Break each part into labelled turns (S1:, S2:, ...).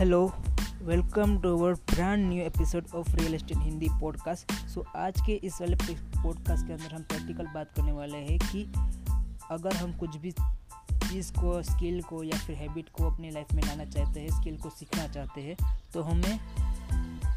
S1: Hello welcome to our brand new episode of real estate Hindi podcast so आज के इस वाले podcast के अंदर हम प्रैक्टिकल बात करने वाले हैं कि अगर हम कुछ भी चीज़ को स्किल को या फिर हैबिट को अपनी लाइफ में लाना चाहते हैं स्किल को सीखना चाहते हैं तो हमें,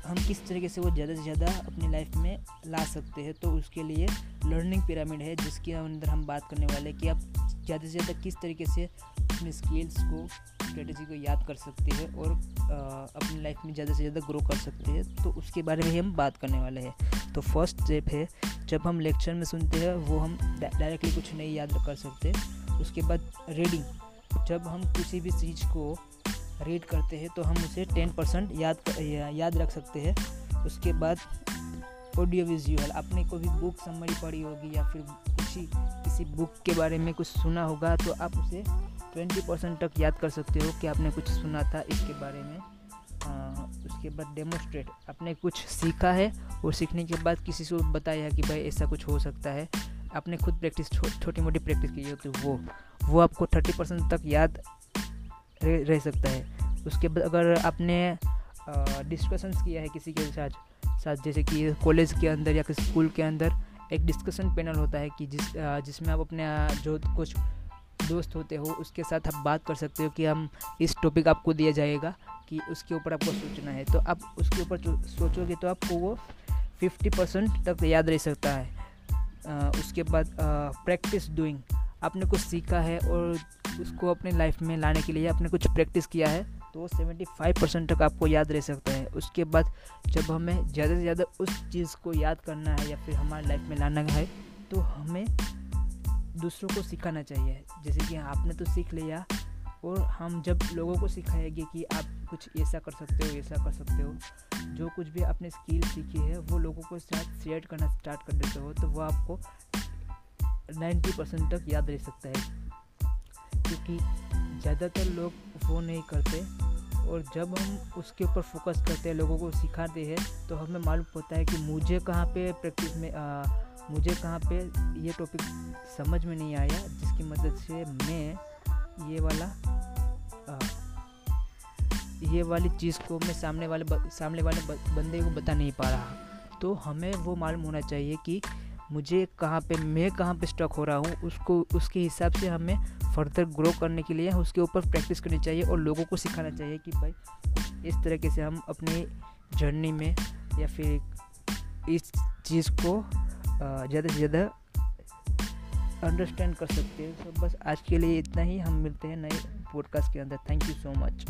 S1: हम किस तरीके से वो ज़्यादा से ज़्यादा अपनी लाइफ में ला सकते हैं तो उसके लिए लर्निंग पिरामिड है, जिसके अंदर हम बात करने वाले हैं कि आप ज़्यादा से ज़्यादा किस तरीके से अपने स्किल्स को स्ट्रेटजी को याद कर सकते हैं और अपनी लाइफ में ज़्यादा से ज़्यादा ग्रो कर सकते हैं। तो उसके बारे में हम बात करने वाले हैं। तो फ़र्स्ट स्टेप है, जब हम लेक्चर में सुनते हैं, वो हम डायरेक्टली कुछ नहीं याद कर सकते उसके बाद रीडिंग जब हम किसी भी चीज़ को रीड करते हैं तो हम उसे टेन परसेंट याद याद रख सकते हैं। उसके बाद ऑडियो विजुअल आपने कोई बुक समरी पढ़ी होगी या फिर किसी किसी बुक के बारे में कुछ सुना होगा तो आप उसे ट्वेंटी परसेंट तक याद कर सकते हो कि आपने कुछ सुना था इसके बारे में। आ, उसके बाद डेमोस्ट्रेट आपने कुछ सीखा है और सीखने के बाद किसी को बताया कि भाई ऐसा कुछ हो सकता है। आपने खुद प्रैक्टिस छोटी मोटी प्रैक्टिस की हो तो वो वो आपको थर्टी परसेंट तक याद रह, रह सकता है। उसके बाद अगर आपने डिस्कशंस किया है किसी के साथ साथ जैसे कि कॉलेज के अंदर या किसी स्कूल के अंदर एक डिस्कशन पैनल होता है कि जिस जिसमें आप अपने जो कुछ दोस्त होते हो उसके साथ आप बात कर सकते हो कि हम इस टॉपिक आपको दिया जाएगा कि उसके ऊपर आपको सोचना है। तो आप उसके ऊपर सोचोगे तो आपको वो फिफ्टी परसेंट तक याद रह सकता है। आ, उसके बाद प्रैक्टिस डूइंग आपने कुछ सीखा है और उसको अपने लाइफ में लाने के लिए आपने कुछ प्रैक्टिस किया है? तो सेवेंटी फाइव परसेंट तक आपको याद रह सकता है। उसके बाद जब हमें ज़्यादा से ज़्यादा उस चीज़ को याद करना है या फिर हमारे लाइफ में लाना है तो हमें दूसरों को सिखाना चाहिए। जैसे कि आपने तो सीख लिया और हम जब लोगों को सिखाएँगे कि आप कुछ ऐसा कर सकते हो, ऐसा कर सकते हो, जो कुछ भी आपने स्किल सीखी है, वो लोगों को साथ शेयर करना स्टार्ट कर देते हो तो वो आपको 90 परसेंट तक याद रह सकता है। क्योंकि ज़्यादातर लोग वो नहीं करते और जब हम उसके ऊपर फोकस करते हैं लोगों को सिखाते हैं तो हमें मालूम होता है कि मुझे कहाँ पे प्रैक्टिस में आ, मुझे कहाँ पे ये टॉपिक समझ में नहीं आया जिसकी मदद से मैं ये वाला आ, ये वाली चीज़ को मैं सामने वाले सामने वाले बंदे को बता नहीं पा रहा। तो हमें वो मालूम होना चाहिए कि मुझे कहाँ पे, मैं कहाँ पे स्टक हो रहा हूँ, उसको, उसके हिसाब से हमें फर्दर ग्रो करने के लिए उसके ऊपर प्रैक्टिस करनी चाहिए और लोगों को सिखाना चाहिए कि भाई, इस तरीके से हम अपनी जर्नी में या फिर इस चीज़ को ज़्यादा से ज़्यादा अंडरस्टैंड कर सकते हैं। तो बस आज के लिए इतना ही, हम मिलते हैं नए पॉडकास्ट के अंदर। Thank you so much